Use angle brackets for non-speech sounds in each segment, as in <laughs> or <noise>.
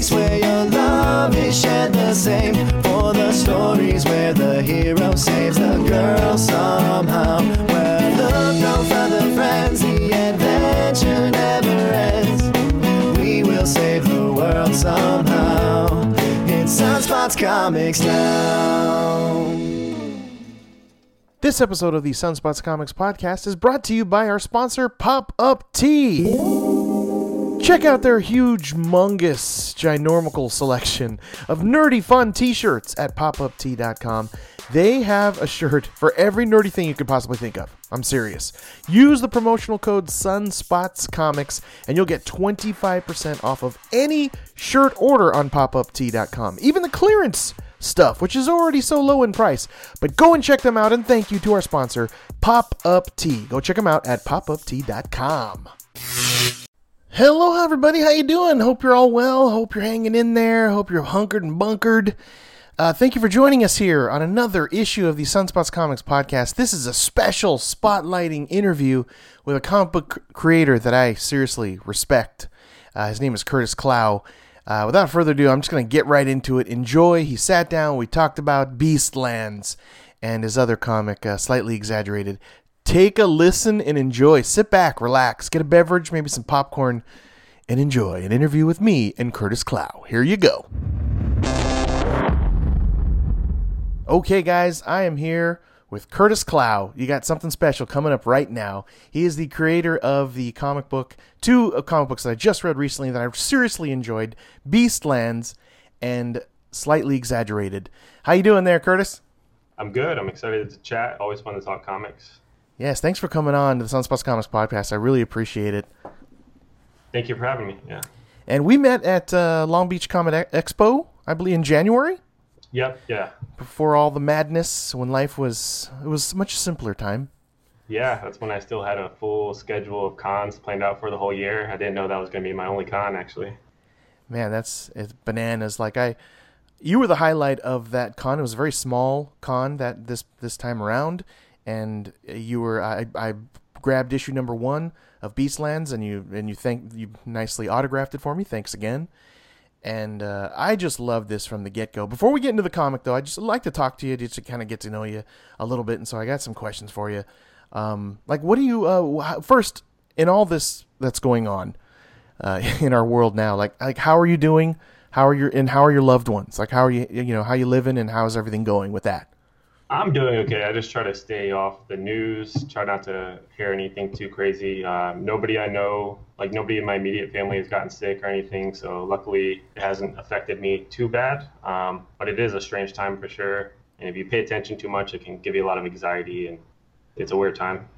comics where your love is shared the same. For the stories where the hero saves the girl somehow. Where look no further, friends, the adventure never ends. We will save the world somehow. It's Sunspots Comics now. This episode of the Sunspots Comics podcast is brought to you by our sponsor, Pop Up Tee. Check out their huge, mungus, ginormical selection of nerdy fun t shirts at popuptee.com. They have a shirt for every nerdy thing you could possibly think of. I'm serious. Use the promotional code SUNSPOTSCOMICS and you'll get 25% off of any shirt order on popuptee.com. Even the clearance stuff, which is already so low in price. But go and check them out and thank you to our sponsor, Pop Up Tee. Go check them out at popuptee.com. Hello everybody, how you doing? Hope you're all well. Hope you're hanging in there. Hope you're hunkered and bunkered. Uh, thank you for joining us here on another issue of the Sunspots Comics podcast. This is a special spotlighting interview with a comic book creator that I seriously respect. Uh, his name is Curtis Clow. Uh, without further ado, I'm just going to get right into it. Enjoy. He sat down. We talked about Beastlands and his other comic, uh, slightly exaggerated. Take a listen and enjoy. Sit back, relax, get a beverage, maybe some popcorn, and enjoy an interview with me and Curtis Clow. Here you go. Okay, guys, I am here with Curtis Clow. You got something special coming up right now. He is the creator of the comic book, two uh, comic books that I just read recently that I seriously enjoyed, Beastlands and Slightly Exaggerated. How you doing there, Curtis? I'm good. I'm excited to chat. Always fun to talk comics. Yes, thanks for coming on to the Sunspots Comics podcast. I really appreciate it. Thank you for having me. Yeah. And we met at uh, Long Beach Comic Expo, I believe, in January. Yep. Yeah. Before all the madness, when life was it was a much simpler time. Yeah, that's when I still had a full schedule of cons planned out for the whole year. I didn't know that was going to be my only con actually. Man, that's it's bananas. Like I, you were the highlight of that con. It was a very small con that this this time around, and you were I I grabbed issue number one of Beastlands, and you and you thank you nicely autographed it for me. Thanks again. And uh, I just love this from the get go. Before we get into the comic, though, I just like to talk to you just to kind of get to know you a little bit. And so I got some questions for you. Um, like, what do you uh, first in all this that's going on uh, <laughs> in our world now? Like, like how are you doing? How are your and how are your loved ones? Like, how are you? You know, how you living and how's everything going with that? I'm doing okay. I just try to stay off the news. Try not to hear anything too crazy. Um, nobody I know, like nobody in my immediate family, has gotten sick or anything. So luckily, it hasn't affected me too bad. Um, but it is a strange time for sure. And if you pay attention too much, it can give you a lot of anxiety, and it's a weird time.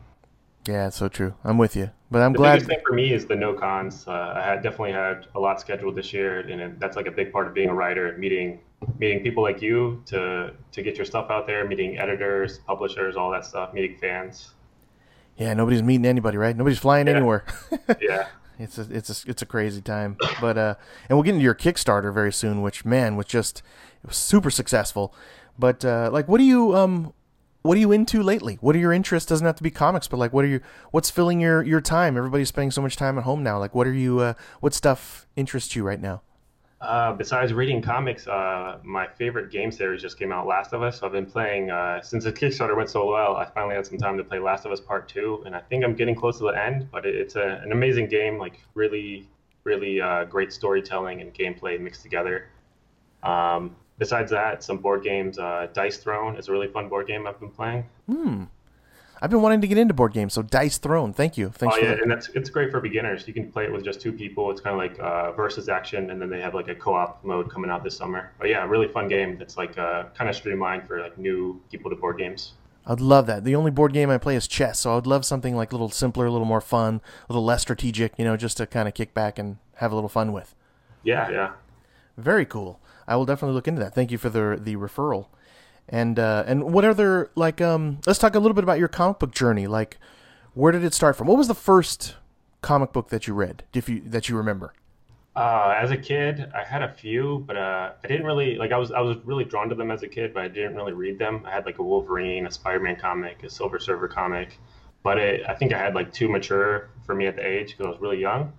Yeah, it's so true. I'm with you, but I'm the glad. biggest thing for me is the no cons. Uh, I had definitely had a lot scheduled this year, and it, that's like a big part of being a writer. Meeting meeting people like you to to get your stuff out there, meeting editors, publishers, all that stuff, meeting fans. Yeah, nobody's meeting anybody, right? Nobody's flying Yeah. anywhere. <laughs> Yeah. <laughs> it's a it's a it's a crazy time. But uh, and we'll get into your Kickstarter very soon, which man was just it was super successful. But uh, like, what are you um, what are you into lately? What are your interests? Doesn't have to be comics, but like, what are you? What's filling your your time? Everybody's spending so much time at home now. Like, what are you? Uh, what stuff interests you right now? Uh, besides reading comics, uh, my favorite game series just came out, Last of Us. So I've been playing uh, since the Kickstarter went so well. I finally had some time to play Last of Us Part Two, and I think I'm getting close to the end. But it, it's a, an amazing game, like really, really uh, great storytelling and gameplay mixed together. Um, besides that, some board games. Uh, Dice Throne is a really fun board game I've been playing. Hmm. I've been wanting to get into board games, so Dice Throne. Thank you. Thanks oh for yeah, that. and that's it's great for beginners. You can play it with just two people. It's kind of like uh, versus action, and then they have like a co-op mode coming out this summer. But yeah, really fun game. That's like uh, kind of streamlined for like new people to board games. I'd love that. The only board game I play is chess, so I'd love something like a little simpler, a little more fun, a little less strategic. You know, just to kind of kick back and have a little fun with. Yeah, yeah. Very cool. I will definitely look into that. Thank you for the the referral. And uh, and what other like um let's talk a little bit about your comic book journey. Like where did it start from? What was the first comic book that you read? If you that you remember? Uh, as a kid, I had a few, but uh, I didn't really like. I was I was really drawn to them as a kid, but I didn't really read them. I had like a Wolverine, a Spider-Man comic, a Silver Surfer comic, but it, I think I had like too mature for me at the age because I was really young.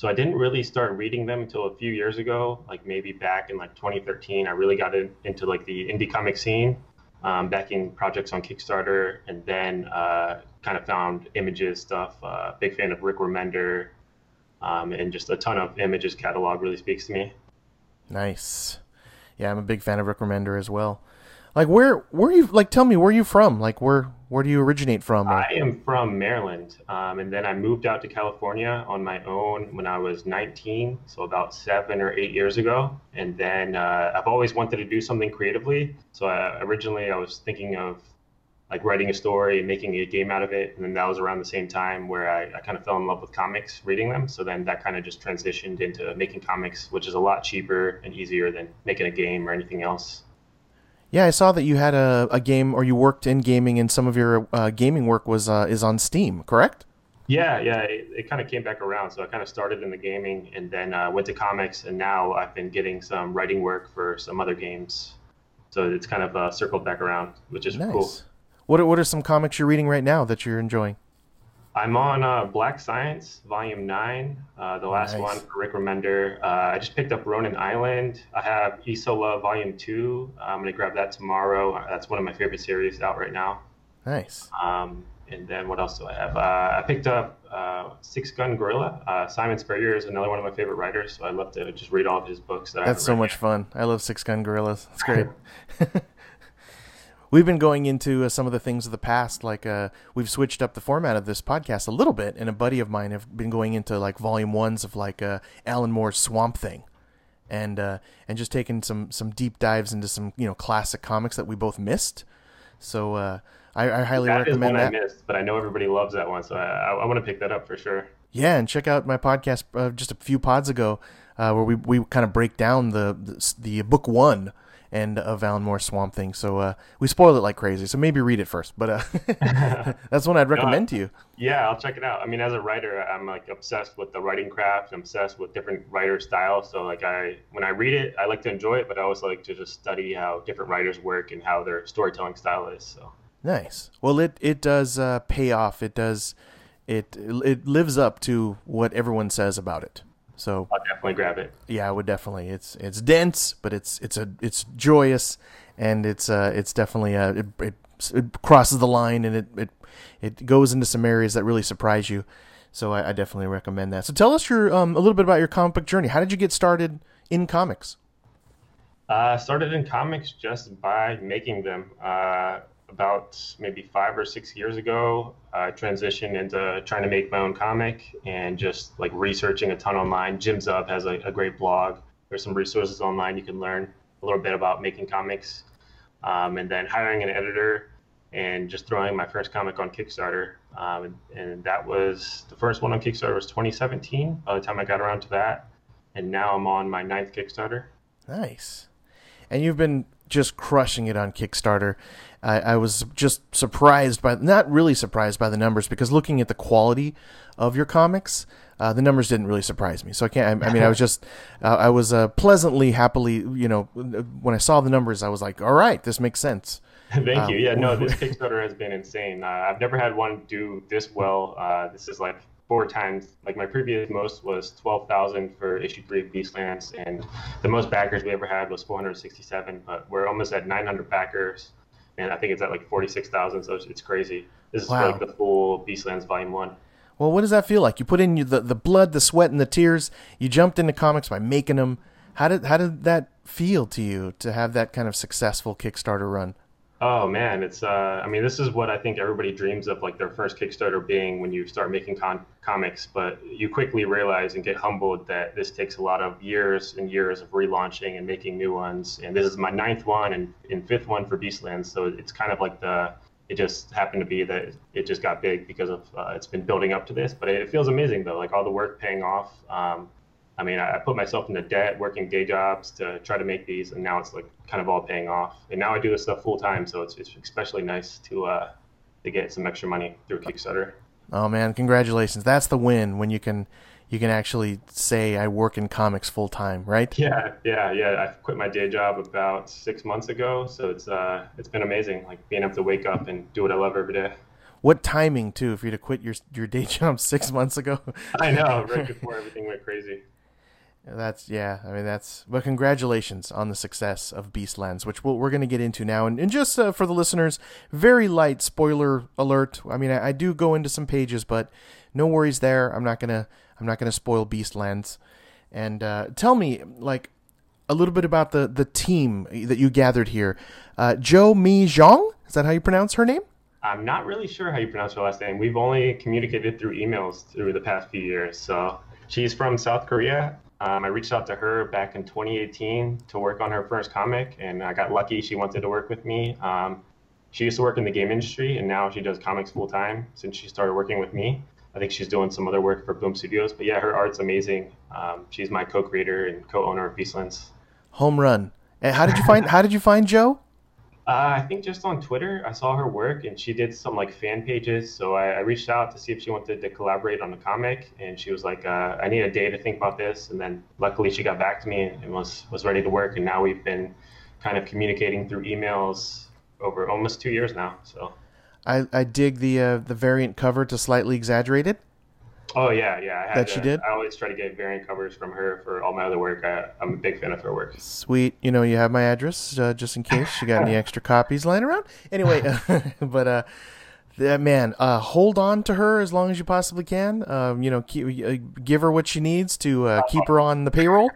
So I didn't really start reading them until a few years ago, like maybe back in like 2013. I really got in, into like the indie comic scene, um, backing projects on Kickstarter, and then uh, kind of found Image's stuff. Uh, big fan of Rick Remender, um, and just a ton of Image's catalog really speaks to me. Nice. Yeah, I'm a big fan of Rick Remender as well. Like where where you like tell me where you from? Like where where do you originate from? I am from Maryland, um, and then I moved out to California on my own when I was 19, so about seven or eight years ago. And then uh, I've always wanted to do something creatively. So I, originally I was thinking of like writing a story and making a game out of it. And then that was around the same time where I, I kind of fell in love with comics, reading them. So then that kind of just transitioned into making comics, which is a lot cheaper and easier than making a game or anything else. Yeah, I saw that you had a, a game or you worked in gaming, and some of your uh, gaming work was uh, is on Steam, correct? Yeah, yeah, it, it kind of came back around. So I kind of started in the gaming, and then uh, went to comics, and now I've been getting some writing work for some other games. So it's kind of uh, circled back around, which is nice. cool. What are, what are some comics you're reading right now that you're enjoying? I'm on uh, Black Science, Volume 9, uh, the last Nice. one for Rick Remender. Uh, I just picked up Ronin Island. I have Isola Volume 2. I'm going to grab that tomorrow. Uh, That's one of my favorite series out right now. Nice. Um, and then what else do I have? Uh, I picked up uh, Six Gun Gorilla. Uh, Simon Spurrier is another one of my favorite writers, so I love to just read all of his books. That That's so much yet. fun. I love Six Gun Gorillas. It's great. <laughs> we've been going into uh, some of the things of the past. Like uh, we've switched up the format of this podcast a little bit, and a buddy of mine have been going into like volume ones of like uh, Alan Moore's Swamp Thing, and uh, and just taking some some deep dives into some you know classic comics that we both missed. So uh, I, I highly That is recommend one that. I missed, but I know everybody loves that one, so I, I, I want to pick that up for sure. Yeah, and check out my podcast uh, just a few pods ago, uh, where we we kind of break down the, the the book one and of Alan Moore's Swamp Thing. So uh, we spoiled it like crazy. So maybe read it first. But uh, <laughs> <laughs> that's one I'd recommend to you. Yeah, I'll check it out. I mean, as a writer, I'm like obsessed with the writing craft. I'm obsessed with different writer styles. So like I, when I read it, I like to enjoy it, but I always like to just study how different writers work and how their storytelling style is. So Nice. Well, it it does uh, pay off. It does. It it lives up to what everyone says about it. So I'll definitely grab it. yeah, I would definitely. It's it's dense, but it's it's a it's joyous, and it's uh it's definitely uh it, it, it crosses the line and it, it it goes into some areas that really surprise you. So I, I definitely recommend that. So tell us your um a little bit about your comic book journey. How did you get started in comics? Uh, started in comics just by making them. Uh, about maybe five or six years ago, I transitioned into trying to make my own comic and just like researching a ton online. Jim Zub has a, a great blog. There's some resources online you can learn a little bit about making comics. Um, and then hiring an editor and just throwing my first comic on Kickstarter. Um, and that was the first one on Kickstarter was 2017 by the time I got around to that. And now I'm on my ninth Kickstarter. Nice. And you've been just crushing it on Kickstarter. I, I was just surprised by, not really surprised by the numbers because looking at the quality of your comics, uh, the numbers didn't really surprise me. So I can't. I, I mean, I was just, <laughs> uh, I was uh, pleasantly, happily, you know, when I saw the numbers, I was like, all right, this makes sense. <laughs> Thank you. Yeah, no, this <laughs> Kickstarter has been insane. Uh, I've never had one do this well. Uh, this is like four times. Like my previous most was twelve thousand for issue three of Beastlands, and the most backers we ever had was four hundred sixty-seven. But we're almost at nine hundred backers, and I think it's at like forty-six thousand. So it's, it's crazy. This is Wow. like the full Beastlands Volume One. Well, what does that feel like? You put in the the blood, the sweat, and the tears. You jumped into comics by making them. How did how did that feel to you to have that kind of successful Kickstarter run? Oh man, it's uh I mean this is what I think everybody dreams of like their first Kickstarter being when you start making con- comics, but you quickly realize and get humbled that this takes a lot of years and years of relaunching and making new ones. And this is my ninth one and, and fifth one for Beastlands, so it's kind of like the it just happened to be that it just got big because of uh, it's been building up to this, but it feels amazing though, like all the work paying off. Um, I mean, I I put myself into debt, working day jobs to try to make these, and now it's like kind of all paying off. And now I do this stuff full time, so it's, it's especially nice to uh, to get some extra money through Kickstarter. Oh man, congratulations! That's the win when you can you can actually say I work in comics full time, right? Yeah, yeah, yeah. I quit my day job about six months ago, so it's uh, it's been amazing, like being able to wake up and do what I love every day. What timing too? For you to quit your your day <laughs> job six months ago. I know, right before everything went crazy. That's yeah. I mean that's. But congratulations on the success of Beastlands, which we'll, we're going to get into now. And, and just uh, for the listeners, very light spoiler alert. I mean, I, I, do go into some pages, but no worries there. I'm not gonna I'm not gonna spoil Beastlands. And uh, tell me, like, a little bit about the the team that you gathered here. Uh, Jo Mi Gyeong, is that how you pronounce her name? I'm not really sure how you pronounce her last name. We've only communicated through emails through the past few years. So she's from South Korea. Um, I reached out to her back in 2018 to work on her first comic, and I got lucky. She wanted to work with me. Um, she used to work in the game industry, and now she does comics full time since she started working with me. I think she's doing some other work for Boom Studios, but yeah, her art's amazing. Um, she's my co-creator and co-owner of Beastlands. Home run. And how did you find? how did you find Jo? Uh, I think just on Twitter, I saw her work and she did some like fan pages. So I, I reached out to see if she wanted to collaborate on the comic, and she was like, uh, "I need a day to think about this." And then luckily she got back to me and was was ready to work. And now we've been kind of communicating through emails over almost two years now. So I, I dig the uh, the variant cover to slightly exaggerated. Oh yeah, yeah. I that she did. I always try to get variant covers from her for all my other work. I, am a big fan of her work. Sweet. You know, you have my address uh, just in case you got any <laughs> extra copies lying around. Anyway, <laughs> <laughs> but uh, man, uh, hold on to her as long as you possibly can. Um, you know, keep, uh, give her what she needs to uh, keep her on the payroll.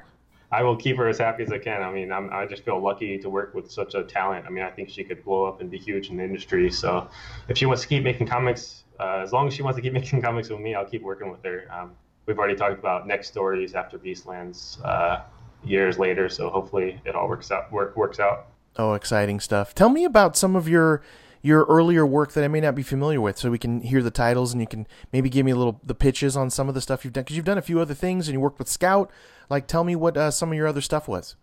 I will keep her as happy as I can. I mean, I'm, i just feel lucky to work with such a talent. I mean, I think she could blow up and be huge in the industry. So, if she wants to keep making comics uh, as long as she wants to keep <laughs> making comics with me, I'll keep working with her. Um, we've already talked about next stories after Beastlands uh, years later, so hopefully it all works out. Work works out. Oh, exciting stuff! Tell me about some of your your earlier work that I may not be familiar with, so we can hear the titles and you can maybe give me a little the pitches on some of the stuff you've done because you've done a few other things and you worked with Scout. Like, tell me what uh, some of your other stuff was.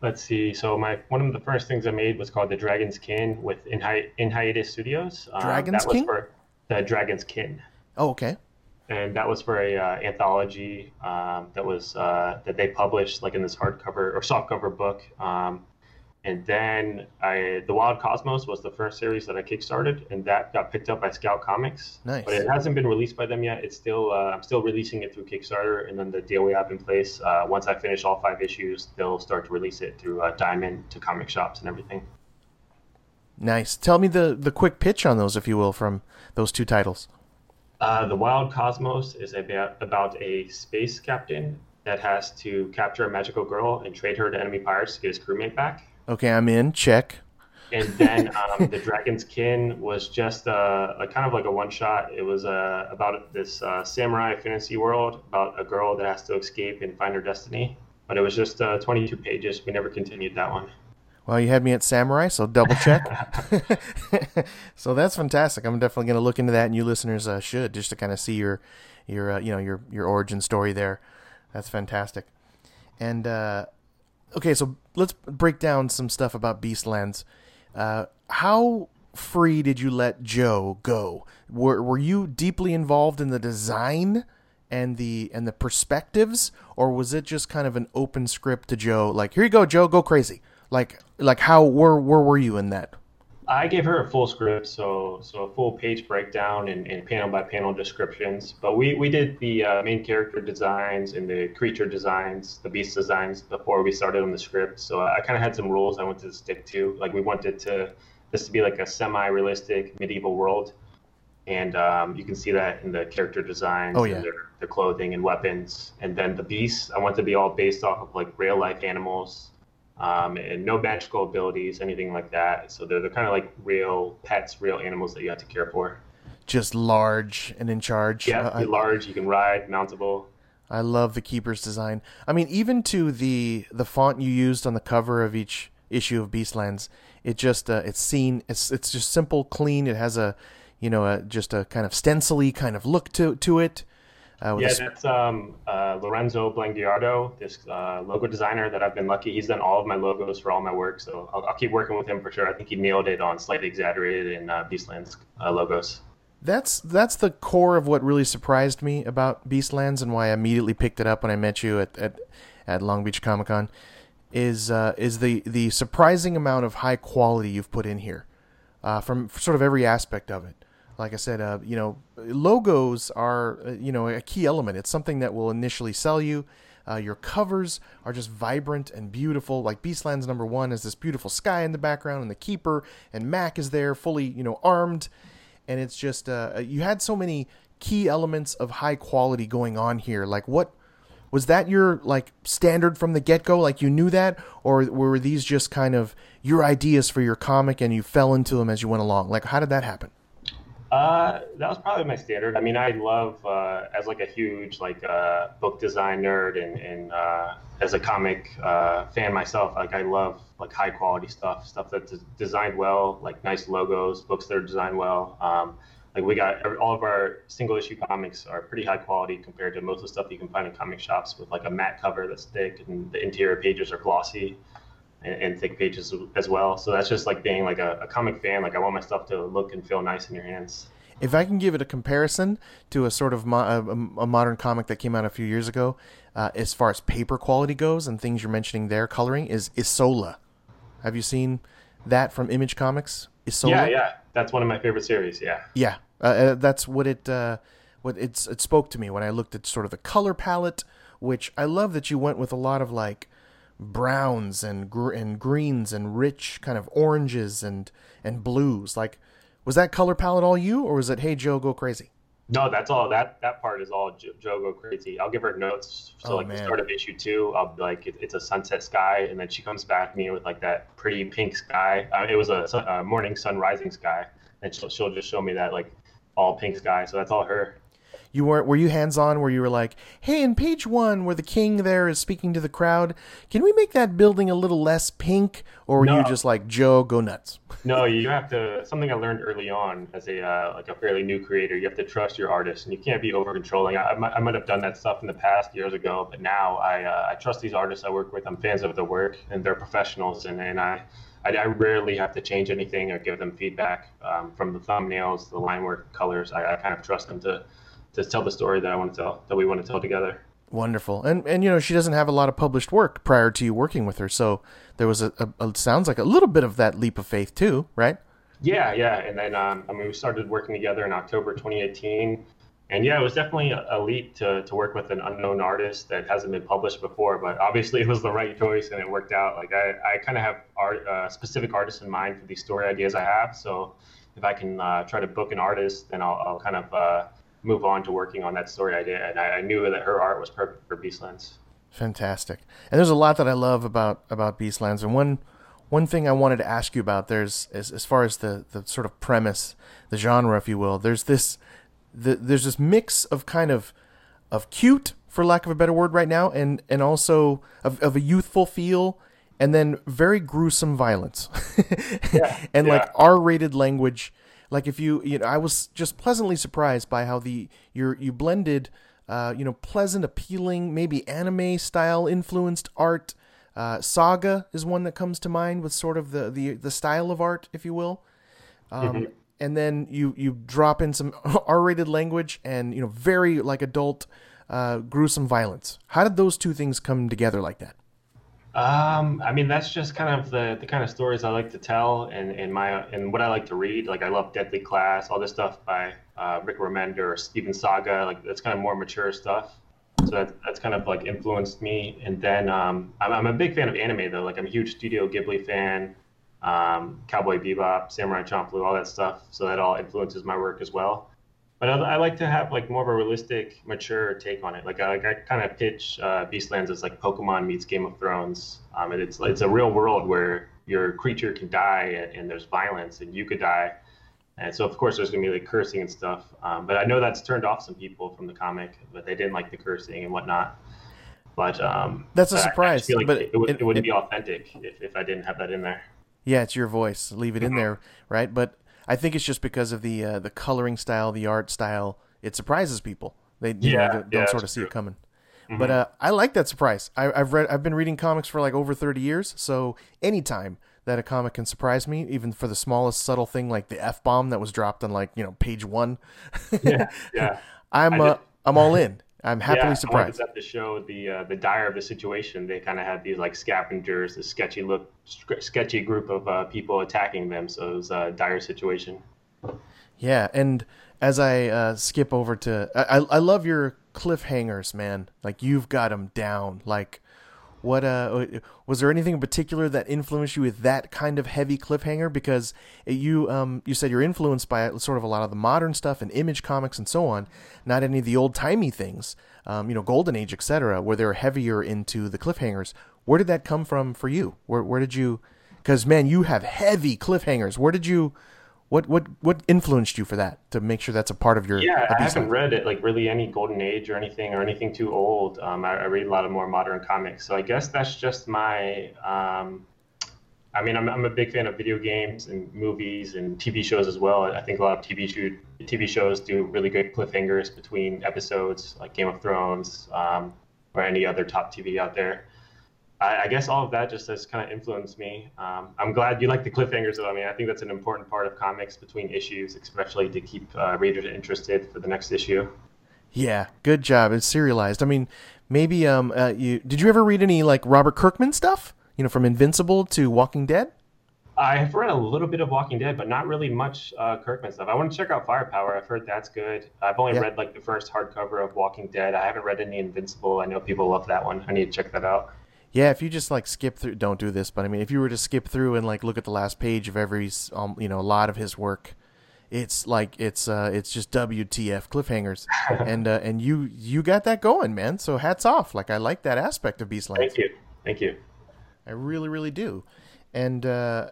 Let's see. So my one of the first things I made was called the Dragon's Kin with In, Hi- In Hiatus Studios. Um, Dragon's King. For, the Dragon's Kin. Oh, okay. And that was for a uh, anthology um, that was uh, that they published like in this hardcover or softcover book. Um, and then I, the Wild Cosmos was the first series that I kickstarted, and that got picked up by Scout Comics. Nice. But it hasn't been released by them yet. It's still uh, I'm still releasing it through Kickstarter, and then the deal we have in place. Uh, once I finish all five issues, they'll start to release it through uh, Diamond to comic shops and everything. Nice. Tell me the the quick pitch on those, if you will, from those two titles. Uh, the Wild Cosmos is about about a space captain that has to capture a magical girl and trade her to enemy pirates to get his crewmate back. Okay, I'm in. Check. And then um, the Dragon's Kin was just a, a, kind of like a one shot. It was uh, about this uh, samurai fantasy world about a girl that has to escape and find her destiny. But it was just uh, 22 pages. We never continued that one. Well, you had me at Samurai, so double check. <laughs> <laughs> so that's fantastic. I'm definitely going to look into that, and you listeners uh, should just to kind of see your your uh, you know your your origin story there. That's fantastic. And uh, okay, so let's break down some stuff about Beastlands. Uh, how free did you let Jo go? Were were you deeply involved in the design? and the and the perspectives or was it just kind of an open script to Jo like here you go Jo go crazy like like how where where were you in that? I gave her a full script, so so a full page breakdown and, and panel by panel descriptions. But we we did the uh, main character designs and the creature designs, the beast designs before we started on the script. So I kind of had some rules I wanted to stick to. Like we wanted to this to be like a semi-realistic medieval world, and um, you can see that in the character designs, oh, yeah. and their, their clothing and weapons. And then the beasts, I want to be all based off of like real life animals um, and no magical abilities, anything like that. So they're, they're kind of like real pets, real animals that you have to care for. Just large and in charge. Yeah, uh, large. You can ride, mountable. I love the keeper's design. I mean, even to the the font you used on the cover of each issue of Beastlands, it just uh, it's seen. It's it's just simple, clean. It has a you know a, just a kind of stencily kind of look to to it. Uh, yeah, that's um, uh, Lorenzo Blangiardo, this uh, logo designer that I've been lucky. He's done all of my logos for all my work, so I'll, I'll keep working with him for sure. I think he nailed it on slightly exaggerated and uh, Beastlands uh, logos. That's that's the core of what really surprised me about Beastlands and why I immediately picked it up when I met you at at, at Long Beach Comic Con. Is uh, is the the surprising amount of high quality you've put in here, uh, from sort of every aspect of it. Like I said, uh, you know, logos are uh, you know a key element. It's something that will initially sell you. Uh, your covers are just vibrant and beautiful. Like Beastlands number one has this beautiful sky in the background, and the keeper and Mac is there, fully you know armed, and it's just uh, you had so many key elements of high quality going on here. Like what was that your like standard from the get go? Like you knew that, or were these just kind of your ideas for your comic and you fell into them as you went along? Like how did that happen? Uh, that was probably my standard. I mean, I love uh, as like a huge like uh, book design nerd and, and uh, as a comic uh, fan myself, like I love like high quality stuff, stuff that's designed well, like nice logos, books that are designed well. Um, like we got all of our single issue comics are pretty high quality compared to most of the stuff you can find in comic shops with like a matte cover that's thick and the interior pages are glossy and, and thick pages as well. So that's just like being like a, a, comic fan. Like I want my stuff to look and feel nice in your hands. If I can give it a comparison to a sort of mo- a, a, modern comic that came out a few years ago, uh, as far as paper quality goes and things you're mentioning there, coloring is Isola. Have you seen that from Image Comics? Isola? Yeah, yeah, that's one of my favorite series. Yeah, yeah, uh, uh, that's what it uh, what it's it spoke to me when I looked at sort of the color palette, which I love that you went with a lot of like browns and gr- and greens and rich kind of oranges and and blues. Like, was that color palette all you, or was it Hey Jo go crazy? No, that's all. That that part is all Jo, Jo go crazy. I'll give her notes. So oh, like man. the start of issue two, I'll be like, it, it's a sunset sky, and then she comes back to me with like that pretty pink sky. Uh, it was a, a, morning sun rising sky, and she'll she'll just show me that like all pink sky. So that's all her you weren't were you hands on where you were like hey in page one where the king there is speaking to the crowd can we make that building a little less pink or were no. you just like joe go nuts <laughs> no you have to something i learned early on as a uh, like a fairly new creator you have to trust your artist and you can't be over controlling I, I, might, I might have done that stuff in the past years ago but now i uh, i trust these artists i work with i'm fans of their work and they're professionals and, and i I, I, rarely have to change anything or give them feedback um, from the thumbnails, the line work, colors. I, I, kind of trust them to to tell the story that I want to tell, that we want to tell together. Wonderful, and and you know she doesn't have a lot of published work prior to you working with her, so there was a, a, a sounds like a little bit of that leap of faith too, right? Yeah, yeah, and then um, I mean we started working together in October 2018, and yeah, it was definitely a, a leap to to work with an unknown artist that hasn't been published before, but obviously <laughs> it was the right choice and it worked out. Like I I kind of have art uh, specific artists in mind for these story ideas I have, so if I can uh, try to book an artist, then I'll, I'll kind of uh, move on to working on that story idea. And I, I knew that her art was perfect for Beastlands. Fantastic. And there's a lot that I love about about Beastlands. And one one thing I wanted to ask you about there's as, as far as the the sort of premise, the genre, if you will. There's this the, there's this mix of kind of of cute, for lack of a better word, right now, and and also of, of a youthful feel, and then very gruesome violence, <laughs> yeah, and yeah. like R-rated language like if you you know I was just pleasantly surprised by how the you you blended uh, you know pleasant appealing maybe anime style influenced art. Uh, saga is one that comes to mind with sort of the the, the style of art if you will. Um, mm-hmm. and then you you drop in some <laughs> r-rated language and you know very like adult uh, gruesome violence. How did those two things come together like that um, I mean, that's just kind of the, the kind of stories I like to tell and, and my and what I like to read. Like I love Deadly Class, all this stuff by uh, Rick Remender or Stephen Saga. Like that's kind of more mature stuff. So that, that's kind of like influenced me. And then um, I'm, I'm a big fan of anime though. Like I'm a huge Studio Ghibli fan, um, Cowboy Bebop, Samurai Champloo, all that stuff. So that all influences my work as well but I, I, like to have like more of a realistic, mature take on it. Like I, like I kind of pitch uh, Beastlands as like Pokemon meets Game of Thrones. Um, and it's it's a real world where your creature can die and, and, there's violence and you could die. And so of course there's gonna be like cursing and stuff. Um, but I know that's turned off some people from the comic, but they didn't like the cursing and whatnot. But um, that's a surprise. like but it, it, it, it wouldn't be authentic if, if I didn't have that in there. Yeah, it's your voice. Leave it in mm-hmm. there, right? But I think it's just because of the uh, the coloring style, the art style. It surprises people. They yeah, know, don't, yeah, sort of see true. it coming. Mm-hmm. But uh, I like that surprise. I, have read, I've been reading comics for like over thirty years. So anytime that a comic can surprise me, even for the smallest subtle thing like the f bomb that was dropped on like you know page one, yeah, <laughs> yeah, I'm uh, I'm all in. I'm happily yeah, surprised. I wanted to show the uh, the dire of the situation. They kind of had these like scavengers, this sketchy look, sketchy group of uh, people attacking them. So it was a dire situation. Yeah, and as I uh, skip over to, I, I I love your cliffhangers, man. Like you've got them down. Like what uh was there anything in particular that influenced you with that kind of heavy cliffhanger? Because you um you said you're influenced by sort of a lot of the modern stuff and image comics and so on, not any of the old timey things. Um, you know, Golden Age, etc., where they're heavier into the cliffhangers. Where did that come from for you? Where where did you? Because man, you have heavy cliffhangers. Where did you? What what what influenced you for that to make sure that's a part of your? Yeah, I haven't read it like really any golden age or anything or anything too old. Um, I, I read a lot of more modern comics, so I guess that's just my. Um, I mean, I'm I'm a big fan of video games and movies and TV shows as well. I think a lot of TV shoot TV shows do really good cliffhangers between episodes, like Game of Thrones um, or any other top TV out there. I, I guess all of that just has kind of influenced me. Um, I'm glad you like the cliffhangers, though. I mean, I think that's an important part of comics between issues, especially to keep uh, readers interested for the next issue. Yeah, good job. It's serialized. I mean, maybe um, uh, you did you ever read any like Robert Kirkman stuff? You know, from Invincible to Walking Dead. I have read a little bit of Walking Dead, but not really much uh, Kirkman stuff. I want to check out Firepower. I've heard that's good. I've only Yeah. read like the first hardcover of Walking Dead. I haven't read any Invincible. I know people love that one. I need to check that out. Yeah, if you just like skip through, don't do this, but I mean, if you were to skip through and like look at the last page of every, um, you know, a lot of his work, it's like it's uh, it's just WTF cliffhangers, <laughs> and uh, and you you got that going, man. So hats off. Like I like that aspect of Beastlands. Thank you. Thank you. I really, really do. And uh,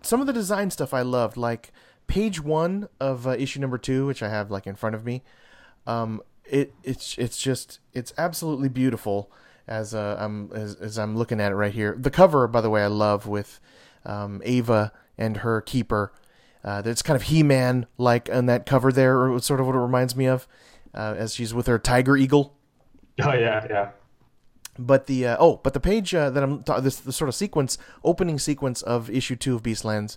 some of the design stuff I loved, like page one of uh, issue number two, which I have like in front of me. Um, it it's it's just it's absolutely beautiful as uh, I'm as, as I'm looking at it right here. The cover, by the way, I love with um, Ava and her keeper. Uh, it's kind of He-Man like on that cover there, or sort of what it reminds me of, uh, as she's with her tiger eagle. Oh yeah, yeah. But the uh, oh, but the page uh, that I'm ta- this the sort of sequence opening sequence of issue two of Beastlands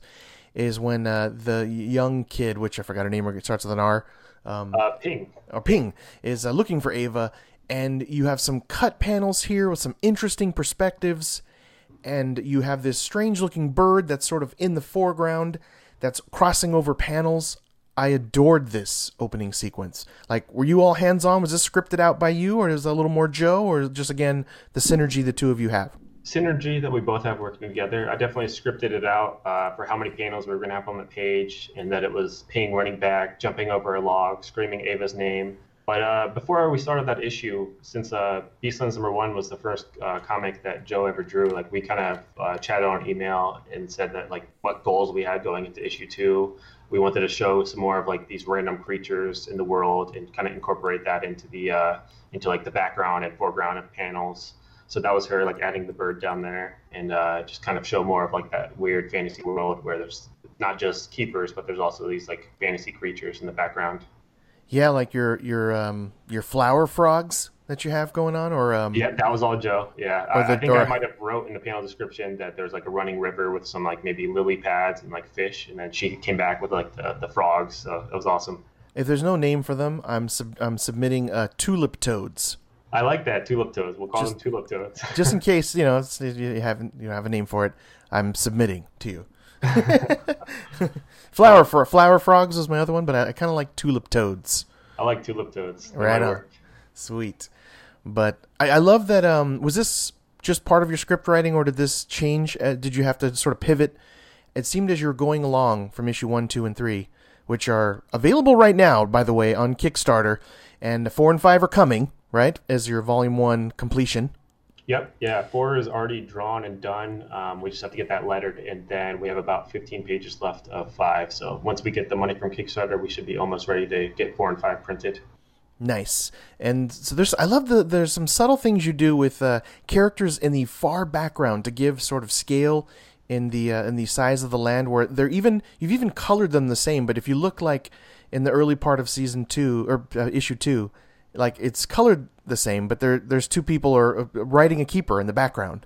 is when uh, the young kid, which I forgot her name, or it starts with an R, um, Uh, Ping. or Ping, is uh, looking for Ava, and you have some cut panels here with some interesting perspectives, and you have this strange looking bird that's sort of in the foreground that's crossing over panels. I adored this opening sequence. Like, were you all hands on? Was this scripted out by you, or is it a little more Jo, or just again the synergy the two of you have? synergy that we both have working together. I definitely scripted it out uh, for how many panels we were going to have on the page, and that it was Ping running back, jumping over a log, screaming Ava's name. But uh, before we started that issue, since uh, Beastlands number one was the first uh, comic that Jo ever drew, like we kind of uh, chatted on email and said that like what goals we had going into issue two. We wanted to show some more of like these random creatures in the world and kind of incorporate that into the uh, into like the background and foreground of panels. So that was her like adding the bird down there and uh, just kind of show more of like that weird fantasy world where there's not just keepers, but there's also these like fantasy creatures in the background. Yeah, like your your um your flower frogs that you have going on, or um Yeah, that was all Jo. Yeah, I, I think or- I might have wrote in the panel description that there's like a running river with some like maybe lily pads and like fish, and then she came back with like the, the frogs. So it was awesome. if there's no name for them, I'm sub- I'm submitting uh, tulip toads. I like that tulip toads. We'll call them tulip toads. just in <laughs> case you know you haven't you have a name for it. I'm submitting to you. <laughs> flower for flower frogs was my other one, but I, I kind of like tulip toads. I like tulip toads. Right on. Sweet, but I, I love that. Um, was this just part of your script writing, or did this change? Uh, did you have to sort of pivot? It seemed as you were going along from issue one, two, and three, which are available right now, by the way, on Kickstarter, and four and five are coming, right, as your volume one completion. Yep. Yeah. Four is already drawn and done. Um, we just have to get that lettered, and then we have about 15 pages left of five. So once we get the money from Kickstarter, we should be almost ready to get four and five printed. Nice. And so there's I love the there's some subtle things you do with uh, characters in the far background to give sort of scale in the uh, in the size of the land where they're even you've even colored them the same, but if you look like in the early part of season 2 or uh, issue 2, like it's colored the same, but there there's two people are uh, riding a keeper in the background.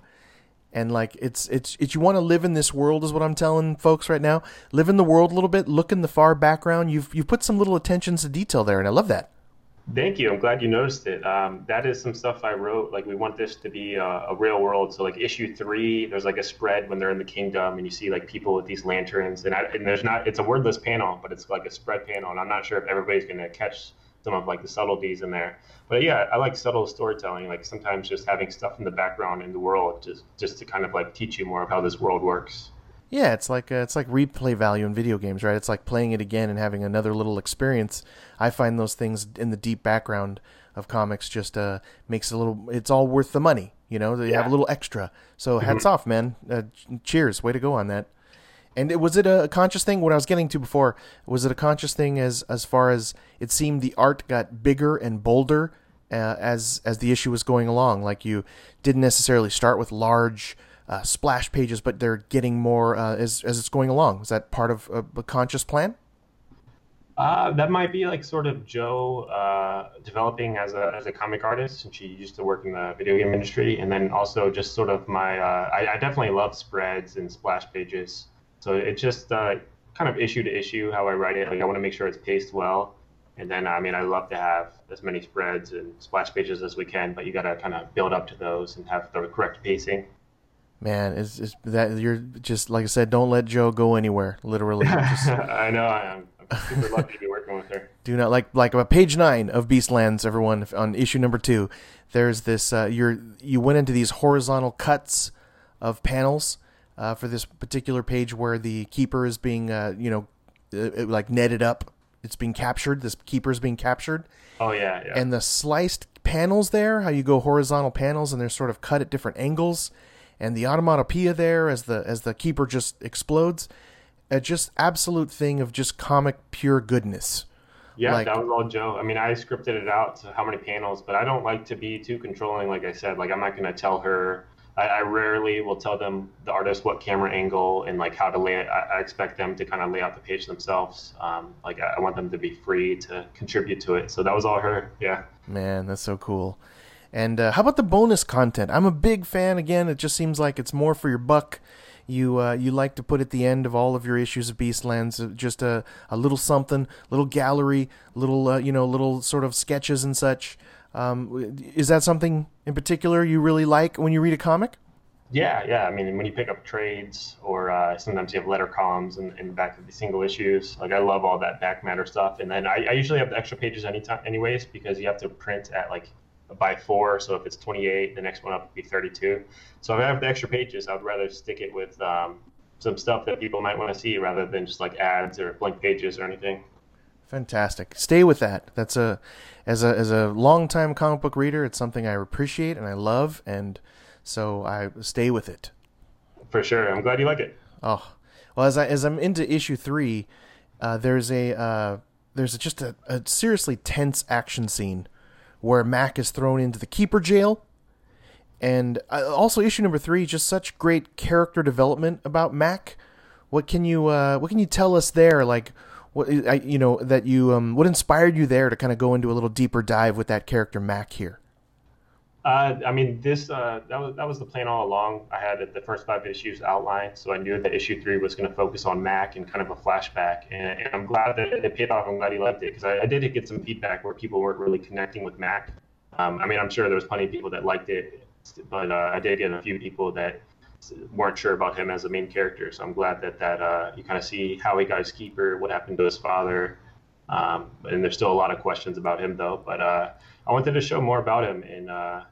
And like it's it's it's you want to live in this world is what I'm telling folks right now. Live in the world a little bit, look in the far background. You've you've put some little attentions to detail there and I love that. Thank you. I'm glad you noticed it. Um, that is some stuff I wrote. Like, we want this to be a, a, real world. So, like issue three, there's like a spread when they're in the kingdom, and you see like people with these lanterns, and, I, and there's not. It's a wordless panel, but it's like a spread panel, and I'm not sure if everybody's gonna catch some of like the subtleties in there. But yeah, I like subtle storytelling. Like sometimes just having stuff in the background in the world, just just to kind of like teach you more of how this world works. Yeah, it's like uh, it's like replay value in video games, right? It's like playing it again and having another little experience. I find those things in the deep background of comics just uh, makes a little. It's all worth the money, you know. They yeah. have a little extra. So hats mm-hmm. off, man. Uh, cheers, way to go on that. And it, was it a conscious thing? What I was getting to before was it a conscious thing as as far as it seemed the art got bigger and bolder uh, as as the issue was going along. Like you didn't necessarily start with large uh, splash pages, but they're getting more uh, as as it's going along. Is that part of a, a conscious plan? Uh, that might be like sort of Jo uh, developing as a as a comic artist, and she used to work in the video game industry, and then also just sort of my uh, I, I, definitely love spreads and splash pages. So it's just uh, kind of issue to issue how I write it. Like I want to make sure it's paced well, and then I mean I love to have as many spreads and splash pages as we can, but you got to kind of build up to those and have the correct pacing man, is is that you're just like I said, don't let Jo go anywhere. Literally, just, <laughs> I know. I'm, I'm super lucky to be working with her. Do not like like about page nine of Beastlands. Everyone on issue number two, there's this. Uh, you're you went into these horizontal cuts of panels uh, for this particular page where the keeper is being uh, you know uh, like netted up. It's being captured. This keeper is being captured. Oh yeah, yeah. And the sliced panels there, how you go horizontal panels and they're sort of cut at different angles and the automatopoeia there as the as the keeper just explodes, a just absolute thing of just comic pure goodness. Yeah, like, that was all Jo. I mean, I scripted it out to how many panels, but I don't like to be too controlling. Like I said, like I'm not going to tell her. I, I, rarely will tell them the artist what camera angle and like how to lay it. I, I expect them to kind of lay out the page themselves. Um, like I, I want them to be free to contribute to it. So that was all her. Yeah. Man, that's so cool. And uh, how about the bonus content? I'm a big fan. Again, it just seems like it's more for your buck. You uh, you like to put at the end of all of your issues of Beastlands uh, just a, a little something, little gallery, little uh, you know little sort of sketches and such. Um, is that something in particular you really like when you read a comic? Yeah, yeah. I mean, when you pick up trades, or uh, sometimes you have letter columns in, in the back of the single issues. Like I love all that back matter stuff. And then I, I usually have the extra pages anytime, anyways, because you have to print at like by four. So if it's 28, the next one up would be 32. So if I have the extra pages, I would rather stick it with um, some stuff that people might want to see rather than just like ads or blank pages or anything. Fantastic. Stay with that. That's a as a as a longtime comic book reader, it's something I appreciate and I love, and so I stay with it. For sure. I'm glad you like it. Oh, well, as I as I'm into issue three, uh, there's a uh, there's a, just a, a seriously tense action scene where Mac is thrown into the keeper jail. And uh, also, issue number three, just such great character development about Mac. What can you uh, What can you tell us there? Like, what you know that you um, what inspired you there to kind of go into a little deeper dive with that character Mac here? Uh, I mean, this uh, that was that was the plan all along. I had the first five issues outlined, so I knew that issue three was going to focus on Mac and kind of a flashback. And, and I'm glad that it paid off. I'm glad he liked it because I, I, did get some feedback where people weren't really connecting with Mac. Um, I mean, I'm sure there was plenty of people that liked it, but uh, I did get a few people that weren't sure about him as a main character. So I'm glad that that uh, you kind of see how he got his keeper, what happened to his father, um, and there's still a lot of questions about him though. But uh, I wanted to show more about him and uh,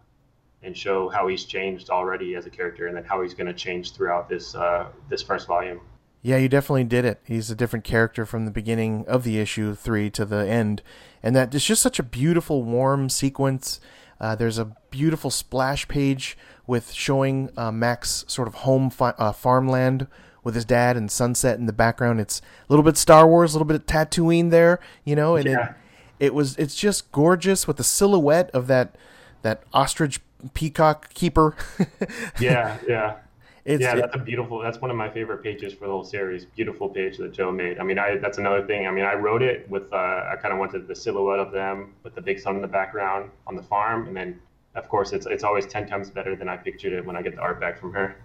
and show how he's changed already as a character, and then how he's going to change throughout this uh, this first volume. Yeah, you definitely did it. He's a different character from the beginning of the issue three to the end, and that is just such a beautiful, warm sequence. Uh, there's a beautiful splash page with showing uh, Mac's sort of home fi- uh, farmland with his dad and sunset in the background. It's a little bit Star Wars, a little bit of Tatooine there, you know, and yeah. it, it was it's just gorgeous with the silhouette of that that ostrich peacock keeper. <laughs> yeah, yeah. It's, yeah, that's a beautiful. That's one of my favorite pages for the whole series. Beautiful page that Jo made. I mean, I that's another thing. I mean, I wrote it with. Uh, I kind of wanted the silhouette of them with the big sun in the background on the farm, and then of course it's it's always ten times better than I pictured it when I get the art back from her.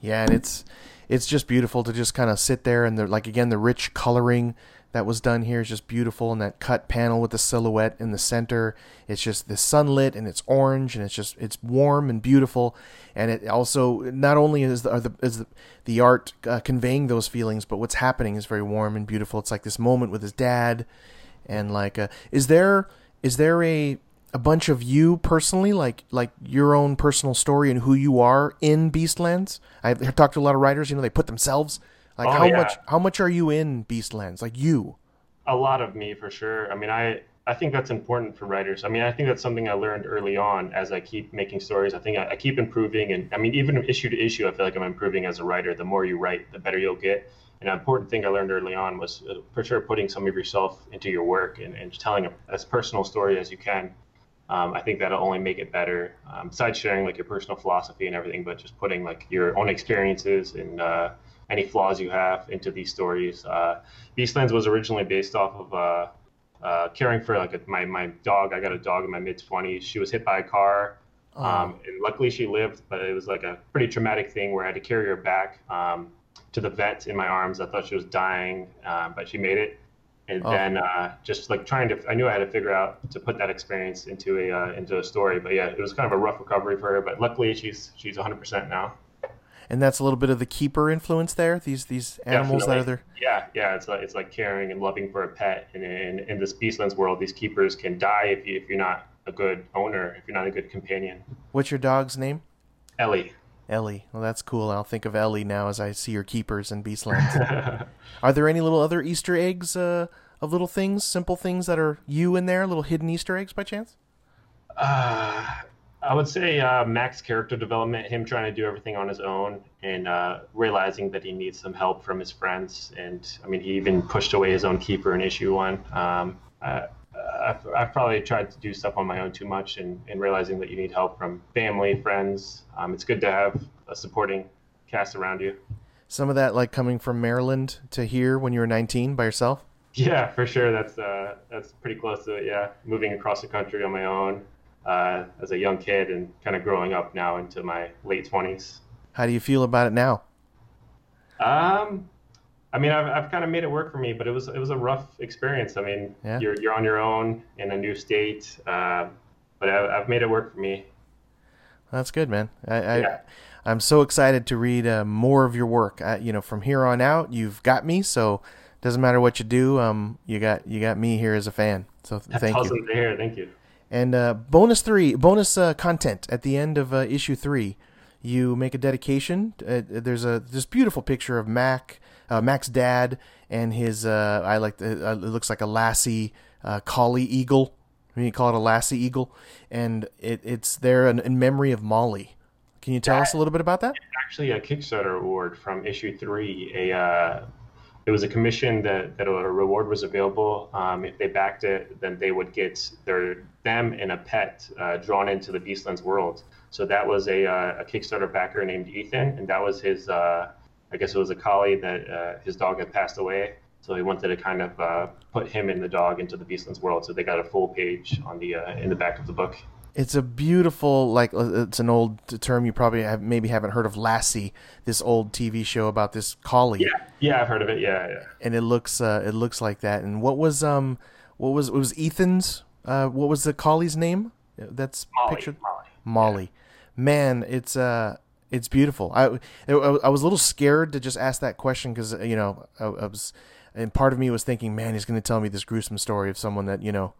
Yeah, and it's it's just beautiful to just kind of sit there and the like again the rich coloring that was done here is just beautiful, and that cut panel with the silhouette in the center. It's just the sunlit and it's orange and it's just it's warm and beautiful, and it also not only is the the, is the, the art uh, conveying those feelings, but what's happening is very warm and beautiful. It's like this moment with his dad, and like, uh, is there is there a a bunch of you personally, like like your own personal story and who you are in Beastlands? I've talked to a lot of writers. You know, they put themselves. Like Oh, how yeah. much how much are you in Beastlands? Like you. a lot of me for sure. I mean, I I think that's important for writers. I mean, I think that's something I learned early on as I keep making stories. I think I, I keep improving, and I mean, even issue to issue, I feel like I'm improving as a writer. The more you write, the better you'll get. And an important thing I learned early on was uh, for sure putting some of yourself into your work and, and telling a, as personal story as you can. Um, I think that'll only make it better. Um, besides sharing like your personal philosophy and everything, but just putting like your own experiences and uh, any flaws you have into these stories. Uh, Beastlands was originally based off of uh, uh, caring for like a, my my dog. I got a dog in my mid twenties. She was hit by a car, um, and luckily she lived. But it was like a pretty traumatic thing where I had to carry her back um, to the vet in my arms. I thought she was dying, uh, but she made it. And Oh. then uh, just like trying to, I knew I had to figure out to put that experience into a uh, into a story. But yeah, it was kind of a rough recovery for her. But luckily, she's she's 100% now. And that's a little bit of the keeper influence there. These these animals that are there. Yeah, yeah, it's like it's like caring and loving for a pet. And in, in this Beastlands world, these keepers can die if you if you're not a good owner, if you're not a good companion. What's your dog's name? Ellie. Ellie. Well, that's cool. I'll think of Ellie now as I see your keepers in Beastlands. <laughs> are there any little other Easter eggs uh, of little things, simple things that are you in there, little hidden Easter eggs by chance? Uh, I would say uh, Mac's character development, him trying to do everything on his own and uh, realizing that he needs some help from his friends. And I mean, he even pushed away his own keeper in issue one. Um, I, I've, I've probably tried to do stuff on my own too much and, and realizing that you need help from family, friends. Um, it's good to have a supporting cast around you. Some of that like coming from Maryland to here when you were 19 by yourself. Yeah, for sure. That's uh, that's pretty close to it. Yeah, moving across the country on my own uh, as a young kid and kind of growing up now into my late twenties. How do you feel about it now? Um, I mean, I've, I've kind of made it work for me, but it was it was a rough experience. I mean, Yeah. you're you're on your own in a new state, uh, but I've, I've made it work for me. That's good, man. I, I Yeah. I'm so excited to read uh, more of your work. I, you know, from here on out, you've got me. So doesn't matter what you do. Um, you got you got me here as a fan. So That's thank you. awesome to hear. Thank you. And uh, bonus three, bonus uh, content at the end of uh, issue three, you make a dedication. Uh, there's a this beautiful picture of Mac, uh, Mac's dad, and his. Uh, I like the, uh, it looks like a lassie uh, collie eagle. I mean, you call it a lassie eagle, and it, it's there in, in memory of Molly. Can you tell us a little bit about that? actually a Kickstarter award from issue three. A uh, it was a commission that that a reward was available. Um, if they backed it, then they would get their them and a pet uh, drawn into the Beastlands world. So that was a, uh, a Kickstarter backer named Ethan, and that was his. Uh, I guess it was a collie that uh, his dog had passed away. So he wanted to kind of uh, put him and the dog into the Beastlands world. So they got a full page on the uh, in the back of the book. It's a beautiful, like uh, it's an old term you probably have, maybe haven't heard of Lassie, this old TV show about this collie. Yeah, yeah, I've heard of it. Yeah, yeah. and it looks uh, it looks like that. And what was um what was it was Ethan's uh what was the collie's name? That's Molly, pictured Molly. Molly. Man, it's uh it's beautiful. I I was a little scared to just ask that question because you know I, I was and part of me was thinking, man, he's going to tell me this gruesome story of someone that you know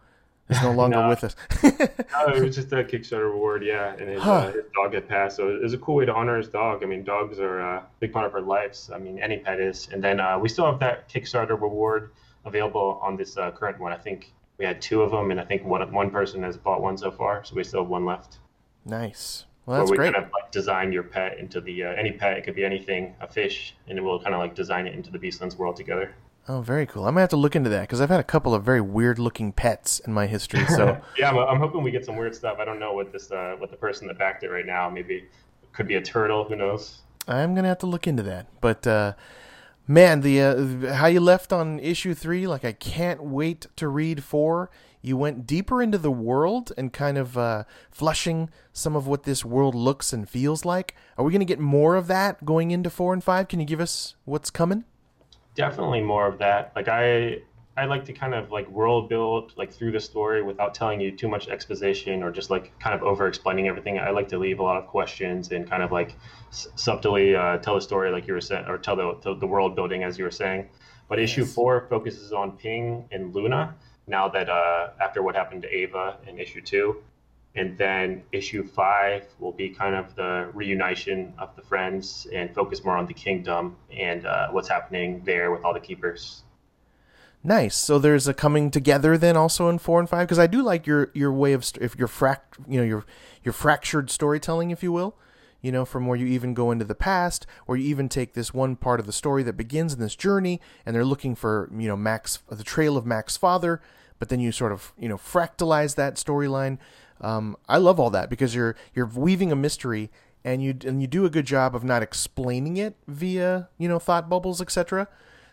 is no <laughs> longer No. with us. <laughs> No, it was just a Kickstarter award, yeah, and his, Huh. uh, his dog had passed, so it was a cool way to honor his dog. I mean, dogs are a big part of our lives. I mean, any pet is. And then uh, we still have that Kickstarter reward available on this uh, current one. I think we had two of them, and I think one one person has bought one so far, so we still have one left. nice. Well, that's where we great. kind of like design your pet into the uh, any pet. It could be anything, a fish, and we'll kind of like design it into the Beastlands world together. Oh, very cool. I'm gonna have to look into that because I've had a couple of very weird looking pets in my history. So. <laughs> Yeah, I'm, I'm hoping we get some weird stuff. I don't know what this uh, what the person that backed it right now. Maybe it could be a turtle. Who knows? I'm gonna have to look into that. But uh, man, the uh, how you left on issue three, like I can't wait to read four. You went deeper into the world and kind of uh, flushing some of what this world looks and feels like. Are we gonna get more of that going into four and five? Can you give us what's coming? Definitely more of that. Like I, I like to kind of like world build like through the story without telling you too much exposition or just like kind of over explaining everything. I like to leave a lot of questions and kind of like s- subtly uh, tell the story like you were saying, or tell the, tell the world building as you were saying. But issue Yes. four focuses on Ping and Luna now that uh, after what happened to Ava in issue two. And then issue five will be kind of the reunition of the friends and focus more on the kingdom and uh, what's happening there with all the keepers. Nice. So there's a coming together then also in four and five because I do like your your way of st- if your frac you know your your fractured storytelling, if you will. You know, from where you even go into the past, or you even take this one part of the story that begins in this journey, and they're looking for you know Max, the trail of Mac's father, but then you sort of you know fractalize that storyline. Um, I love all that because you're you're weaving a mystery, and you and you do a good job of not explaining it via you know thought bubbles, etc.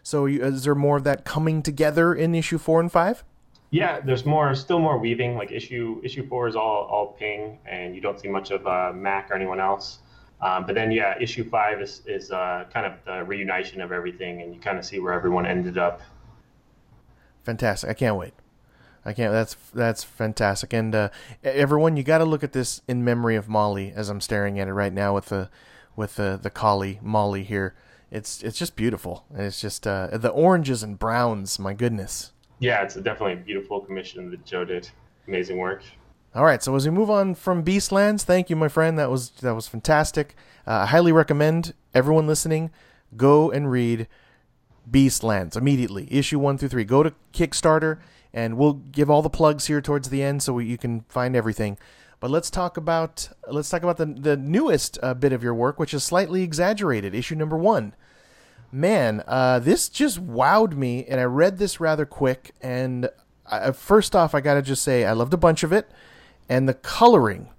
So you, is there more of that coming together in issue four and five? Yeah, there's more, still more weaving. Like issue issue four is all all Ping, and you don't see much of uh, Mac or anyone else. Um, but then yeah, issue five is is uh, kind of the reunition of everything, and you kind of see where everyone ended up. Fantastic! I can't wait. I can't. That's that's fantastic. And uh, everyone, you got to look at this in memory of Molly as I'm staring at it right now with the with the the collie Molly here. It's it's just beautiful. And It's just uh, the oranges and browns. My goodness. Yeah, it's definitely a beautiful commission that Jo did. Amazing work. All right, so as we move on from Beastlands, thank you, my friend. That was that was fantastic. Uh, I highly recommend everyone listening go and read Beastlands immediately. Issue one through three. Go to Kickstarter, and we'll give all the plugs here towards the end, so we, you can find everything. But let's talk about let's talk about the the newest uh, bit of your work, which is slightly exaggerated. Issue number one. Man, uh, this just wowed me, and I read this rather quick. And I, first off, I gotta just say I loved a bunch of it, and the coloring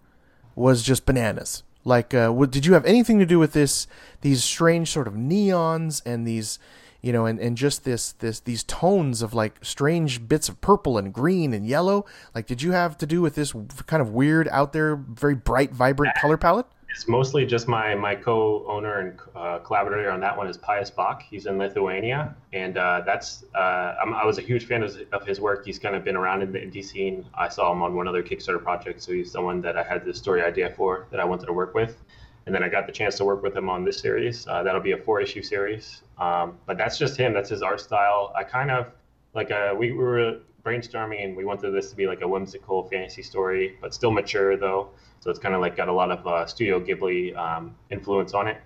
was just bananas. Like, uh, what, did you have anything to do with this? These strange sort of neons and these, you know, and, and just this this these tones of like strange bits of purple and green and yellow. Like, did you have to do with this kind of weird, out there, very bright, vibrant color palette? It's mostly just my my co-owner and uh, collaborator on that one is Pius Bak. He's in Lithuania, and uh, that's uh, I was a huge fan of, of his work. He's kind of been around in the indie scene. I saw him on one other Kickstarter project, so he's someone that I had the story idea for that I wanted to work with. And then I got the chance to work with him on this series. Uh, that'll be a four issue series. Um, but that's just him. That's his art style. I kind of like uh, we, we were brainstorming and we wanted this to be like a whimsical fantasy story, but still mature though. So it's kind of like got a lot of uh, Studio Ghibli um, influence on it.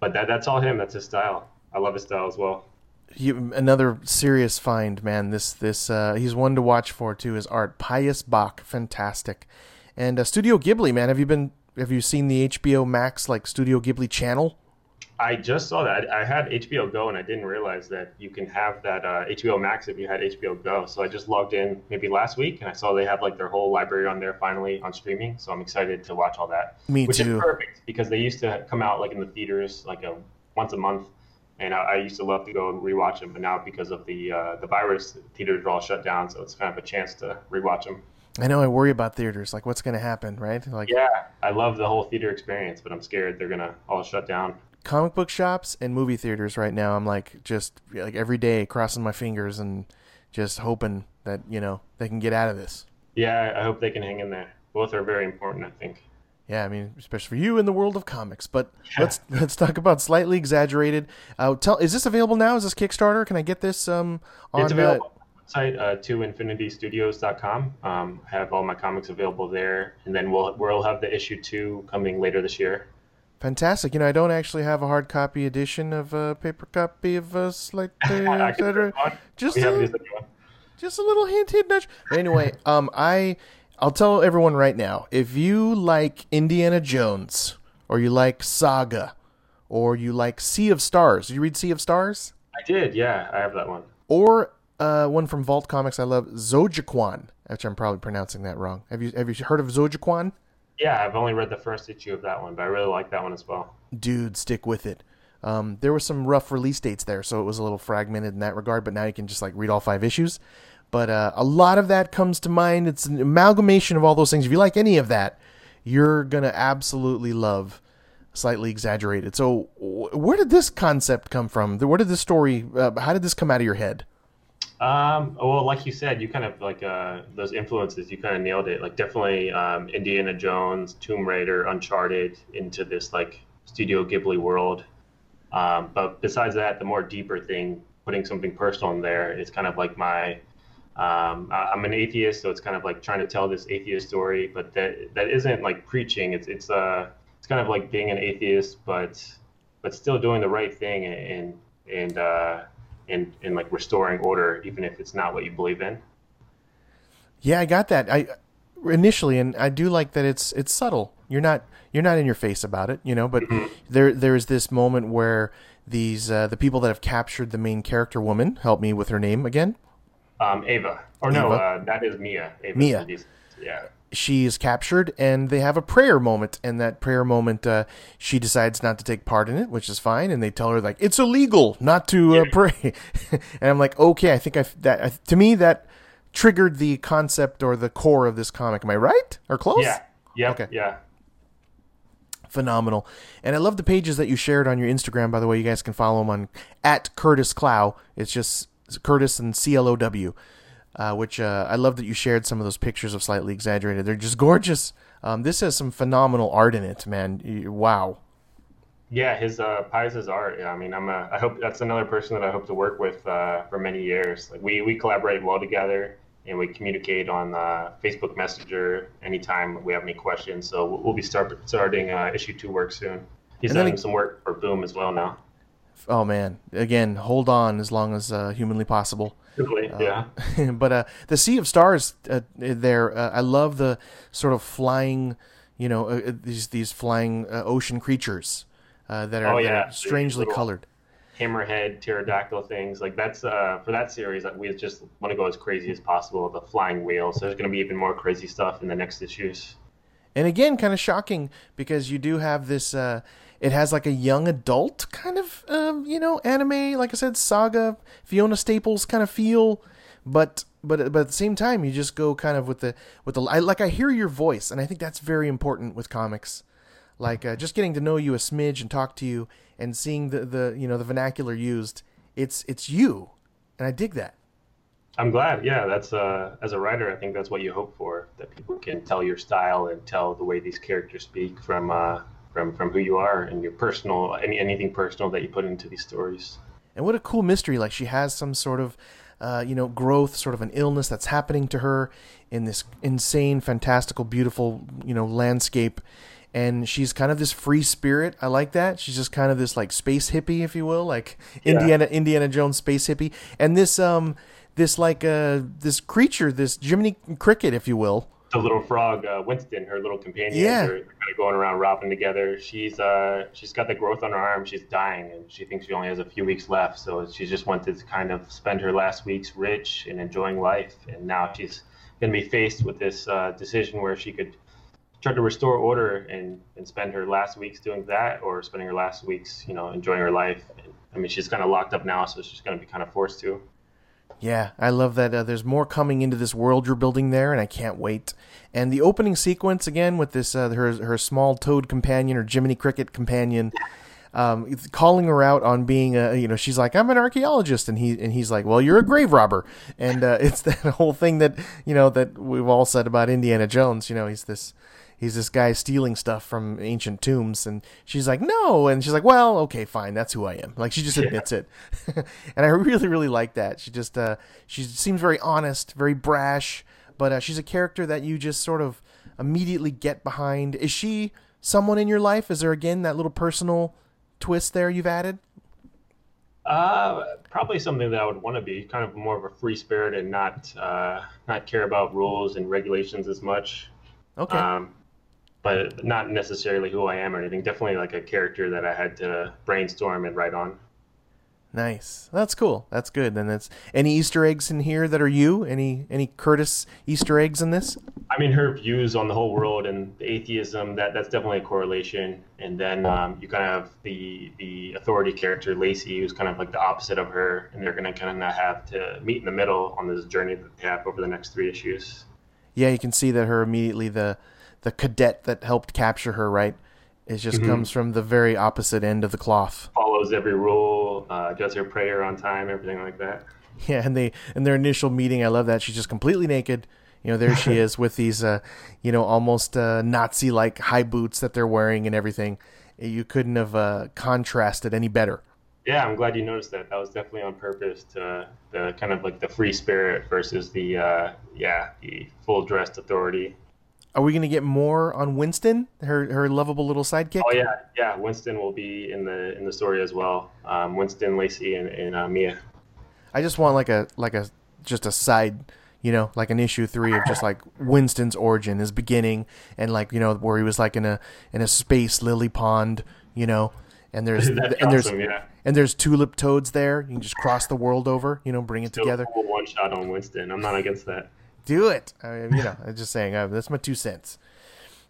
But that that's all him. That's his style. I love his style as well. You, another serious find, man. This this uh, he's one to watch for too. His art, Pius Bak, fantastic. And uh, Studio Ghibli, man. Have you been? Have you seen the HBO Max like Studio Ghibli channel? I just saw that. I had HBO Go and I didn't realize that you can have that uh, HBO Max if you had HBO Go. So I just logged in maybe last week and I saw they have like their whole library on there finally on streaming. So I'm excited to watch all that. Me which too. is perfect because they used to come out like in the theaters like a once a month, and I, I used to love to go and rewatch them. But now because of the uh, the virus, theaters are all shut down, so it's kind of a chance to rewatch them. I know I worry about theaters. Like, what's going to happen, right? Like, Yeah, I love the whole theater experience, but I'm scared they're gonna all shut down. Comic book shops and movie theaters right now. I'm like just like every day crossing my fingers and just hoping that you know they can get out of this. Yeah, I hope they can hang in there. Both are very important, I think. Yeah, I mean, especially for you in the world of comics. But <laughs> let's let's talk about slightly exaggerated. Uh, tell, is this available now? Is this Kickstarter? Can I get this um, on? it's uh, available the website uh, 2infinitystudios.com. Um, I have all my comics available there, and then we'll we'll have the issue two coming later this year. Fantastic. You know, I don't actually have a hard copy edition of a paper copy of slightly <laughs> I can put exaggerated. it on. Just a- it as a- just a little hint, hint, nudge. Anyway, <laughs> um, I I'll tell everyone right now if you like Indiana Jones or you like Saga or you like Sea of Stars. Did you read Sea of Stars? I did, yeah, I have that one. Or uh, one from Vault Comics I love, Zojaqan. Which I'm probably pronouncing that wrong. Have you have you heard of Zojaqan? Yeah, I've only read the first issue of that one, but I really like that one as well. Dude, stick with it. Um, there were some rough release dates there, so it was a little fragmented in that regard. But now you can just like read all five issues. But uh, a lot of that comes to mind. It's an amalgamation of all those things. If you like any of that, you're gonna absolutely love slightly exaggerated. So, wh- where did this concept come from? Where did this story? Uh, how did this come out of your head? Um, well, like you said, you kind of like uh, those influences. You kind of nailed it. Like definitely um, Indiana Jones, Tomb Raider, Uncharted into this like Studio Ghibli world. Um, but besides that, the more deeper thing, putting something personal in there, is kind of like my. Um, I'm an atheist, so it's kind of like trying to tell this atheist story, but that that isn't like preaching. It's it's uh it's kind of like being an atheist, but but still doing the right thing and and uh, and and like restoring order, even if it's not what you believe in. Yeah, I got that. I initially, and I do like that it's it's subtle. You're not you're not in your face about it, you know. But there there's this moment where these uh, the people that have captured the main character woman help me with her name again. Um, Ava, or no, uh, that is Mia. Ava Mia. Yeah. She is captured, and they have a prayer moment. And that prayer moment, uh, she decides not to take part in it, which is fine. And they tell her like it's illegal not to uh, pray. <laughs> and I'm like, okay, I think I that I, to me that triggered the concept or the core of this comic. Am I right or close? Yeah. Yep. Okay. Yeah. phenomenal. And I love the pages that you shared on your Instagram. By the way, you guys can follow him on at Curtis Clow. It's just Curtis and C L O W. Uh, which uh, I love that you shared some of those pictures of slightly exaggerated. They're just gorgeous. Um, this has some phenomenal art in it, man. Wow. Yeah, his uh, Pius' art. Yeah, I mean, I'm a, I hope that's another person that I hope to work with uh, for many years. Like we we collaborate well together, and we communicate on uh, Facebook Messenger anytime we have any questions. So we'll, we'll be start, starting uh, issue two work soon. He's doing he- some work for Boom as well now. Oh man. Again, hold on as long as uh, humanly possible. Really? yeah. <laughs> but uh, the Sea of Stars uh, there, uh, I love the sort of flying, you know, uh, uh, these these flying uh, ocean creatures uh, that are, Oh, that yeah, are strangely colored. hammerhead pterodactyl things like that's uh for that series we just want to go as crazy as possible the flying whale so there's going to be even more crazy stuff in the next issues And again, kind of shocking because you do have this. It has like a young adult kind of, um, you know, anime. Like I said, saga, Fiona Staples kind of feel, but but but at the same time, you just go kind of with the with the. I, like I hear your voice, and I think that's very important with comics. Like uh, just getting to know you a smidge and talk to you, and seeing the the you know the vernacular used. It's it's you, and I dig that. i'm glad yeah that's uh as a writer i think that's what you hope for that people can tell your style and tell the way these characters speak from uh from from who you are and your personal any anything personal that you put into these stories And what a cool mystery! Like she has some sort of, uh, you know, growth, sort of an illness that's happening to her in this insane, fantastical, beautiful, you know, landscape. And she's kind of this free spirit. I like that. She's just kind of this like space hippie, if you will, like Yeah. Indiana Indiana Jones space hippie. And this um this like uh this creature, this Jiminy Cricket, if you will. The little frog uh, winston her little companion Yeah. they're, they're kind of going around robbing together. She's uh she's got the growth on her arm. She's dying and she thinks she only has a few weeks left. So she just wanted to kind of spend her last weeks rich and enjoying life. And now she's going to be faced with this uh, decision where she could try to restore order and, and spend her last weeks doing that or spending her last weeks you know enjoying her life. And, i mean she's kind of locked up now so she's going to be kind of forced to Yeah, I love that. Uh, there's more coming into this world you're building there, and I can't wait. And the opening sequence again with this uh, her her small toad companion or Jiminy Cricket companion, um, calling her out on being a you know she's like I'm an archaeologist, and he and he's like well you're a grave robber, and uh, <laughs> it's that whole thing that you know that we've all said about Indiana Jones. You know he's this he's this guy stealing stuff from ancient tombs and she's like no and she's like well okay fine that's who i am. Like she just admits it. <laughs> And i really really like that. She just uh she seems very honest very brash but uh, she's a character that you just sort of immediately get behind. Is she someone in your life? Is there again that little personal twist there you've added? Uh, probably something that I would want to be kind of more of a free spirit and not uh, not care about rules and regulations as much. okay. Um, but not necessarily who I am or anything. Definitely like a character that I had to brainstorm and write on. Nice. That's cool. That's good. Then that's any Easter eggs in here that are you? Any any Curtis Easter eggs in this? I mean, her views on the whole world and the atheism that that's definitely a correlation. And then um, you kind of have the the authority character Lacey, who's kind of like the opposite of her, and they're gonna kind of have to meet in the middle on this journey that they have over the next three issues. Yeah, you can see that her immediately the the cadet that helped capture her, right? It just comes from the very opposite end of the cloth. Follows every rule, uh, does her prayer on time, everything like that. <laughs> Yeah, and they in their initial meeting, I love that she's just completely naked. You know, there she <laughs> is with these, uh, you know, almost uh, Nazi-like high boots that they're wearing and everything. You couldn't have uh, contrasted any better. Yeah, I'm glad you noticed that. That was definitely on purpose to the kind of like the free spirit versus the uh, yeah the full dressed authority. Are we going to get more on Winston, her her lovable little sidekick? Oh yeah, yeah. Winston will be in the in the story as well. Um, Winston, Lacey, and, and uh, Mia. I just want like a like a just a side, you know, like an issue three of just like Winston's origin, his beginning, and like you know where he was like in a in a space lily pond, you know, and there's <laughs> and there's yeah. and there's tulip toads there. You can just cross the world over, you know, bring it Still together. cool one shot on Winston. I'm not against that. Do it. I mean, you know, I'm just saying uh, that's my two cents.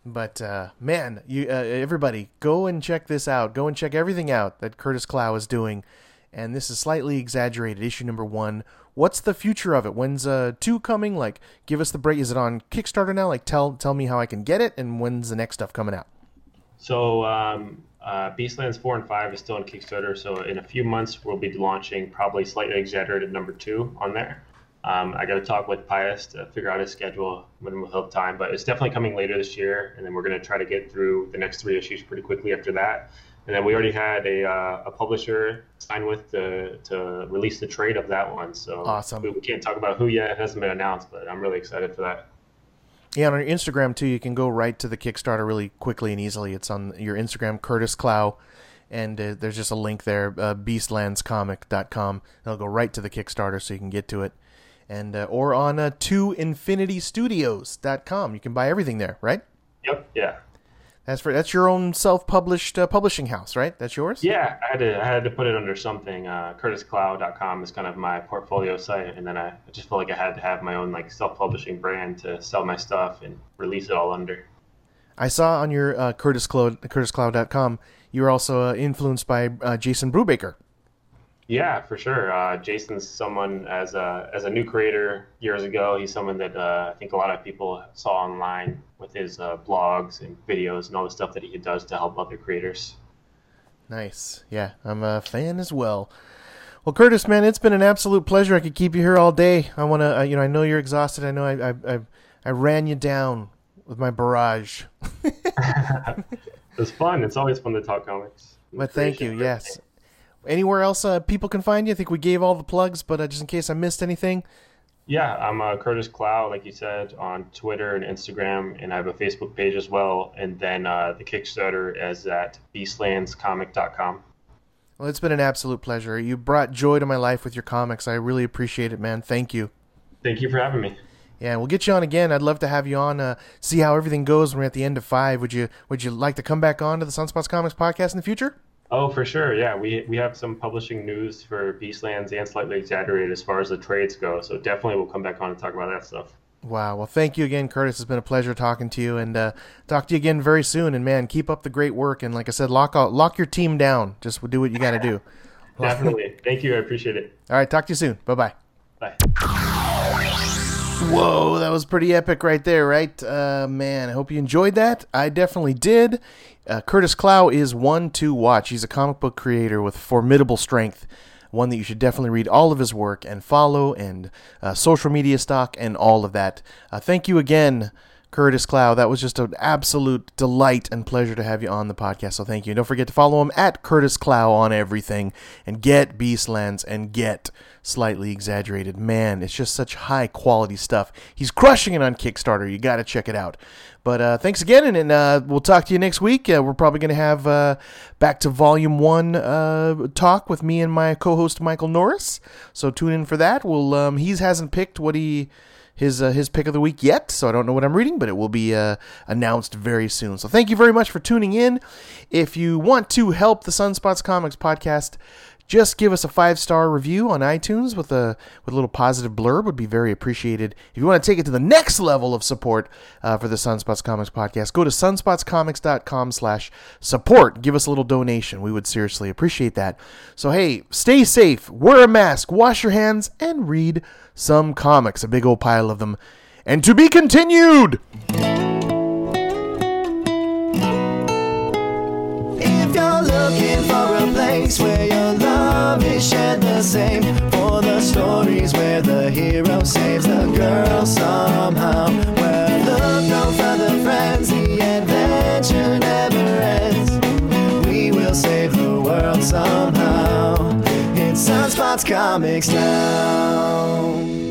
But uh, man, you uh, everybody go and check this out. Go and check everything out that Curtis Clow is doing. And this is slightly exaggerated. Issue number one. What's the future of it? When's uh two coming? Like, give us the break. Is it on Kickstarter now? Like, tell tell me how I can get it, and when's the next stuff coming out? So um, uh, Beastlands four and five is still on Kickstarter. So in a few months we'll be launching probably slightly exaggerated number two on there. Um, I got to talk with Pius to figure out his schedule when we'll have time, but it's definitely coming later this year, and then we're going to try to get through the next three issues pretty quickly after that. And then we already had a, uh, a publisher sign with to, to release the trade of that one. So Awesome. we, we can't talk about who yet; it hasn't been announced, but I'm really excited for that. Yeah, on your Instagram too, you can go right to the Kickstarter really quickly and easily. It's on your Instagram, Curtis Clow, and uh, there's just a link there, uh, beastlandscomic.com. It'll go right to the Kickstarter, so you can get to it, and uh, or on uh, 2infinitystudios.com. You can buy everything there, right? Yep. Yeah. That's for that's your own self-published uh, publishing house, right? That's yours. Yeah, I had to I had to put it under something. Uh, CurtisClow.com is kind of my portfolio site, and then I, I just felt like I had to have my own like self-publishing brand to sell my stuff and release it all under. I saw on your uh, Curtis Clow, CurtisClow.com, you were also uh, influenced by uh, Jason Brubaker. Yeah, for sure. Uh, Jason's someone as a as a new creator years ago. He's someone that uh, I think a lot of people saw online with his uh, blogs and videos and all the stuff that he does to help other creators. Nice. Yeah, I'm a fan as well. Well, Curtis, man, it's been an absolute pleasure. I could keep you here all day. I want to, uh, you know, I know you're exhausted. I know I, I, I, I ran you down with my barrage. <laughs> It's fun. It's always fun to talk comics. But thank you. Yes. Anywhere else uh, people can find you? I think we gave all the plugs, but uh, just in case I missed anything. Yeah, I'm uh, Curtis Clow, like you said, on Twitter and Instagram, and I have a Facebook page as well. And then uh, the Kickstarter is at beastlandscomic.com. Well, it's been an absolute pleasure. You brought joy to my life with your comics. I really appreciate it, man. Thank you. Thank you for having me. Yeah, we'll get you on again. I'd love to have you on. Uh, see how everything goes when we're at the end of five. Would you Would you like to come back on to the Sunspots Comics podcast in the future? Oh, for sure. Yeah, we we have some publishing news for Beastlands and Slightly Exaggerated as far as the trades go. So definitely we'll come back on and talk about that stuff. Wow. Well, thank you again, Curtis. It's been a pleasure talking to you, and uh, talk to you again very soon. And man, keep up the great work. And like I said, lock out, lock your team down. Just do what you got to do. <laughs> Definitely. Thank you. I appreciate it. All right. Talk to you soon. Bye bye. Bye. Whoa, that was pretty epic right there, right? Uh, man, I hope you enjoyed that. I definitely did. Uh, Curtis Clow is one to watch. He's a comic book creator with formidable strength. One that you should definitely read all of his work and follow, and uh, social media stock, and all of that. Uh, thank you again, Curtis Clow. That was just an absolute delight and pleasure to have you on the podcast. So thank you. Don't forget to follow him at Curtis Clow on everything, and get Beastlands and get slightly exaggerated. Man, it's just such high quality stuff. He's crushing it on Kickstarter. You got to check it out. But uh, thanks again, and, and uh, we'll talk to you next week. Uh, we're probably going to have uh, back to Volume One uh, talk with me and my co-host Michael Norris. So tune in for that. We'll um, he hasn't picked what he his uh, his pick of the week yet, so I don't know what I'm reading, but it will be uh, announced very soon. So thank you very much for tuning in. If you want to help the Sunspots Comics podcast, just give us a five star review on iTunes with a with a little positive blurb would be very appreciated. If you want to take it to the next level of support uh, for the Sunspots Comics podcast, go to sunspotscomics.com slash support. Give us a little donation. We would seriously appreciate that. So hey, stay safe, wear a mask, wash your hands, and read some comics, a big old pile of them. And to be continued! If you're looking for a place where love is shared the same for the stories where the hero saves the girl somehow. Well, look no further, friends, the adventure never ends. We will save the world somehow. It's Sunspots Comics now.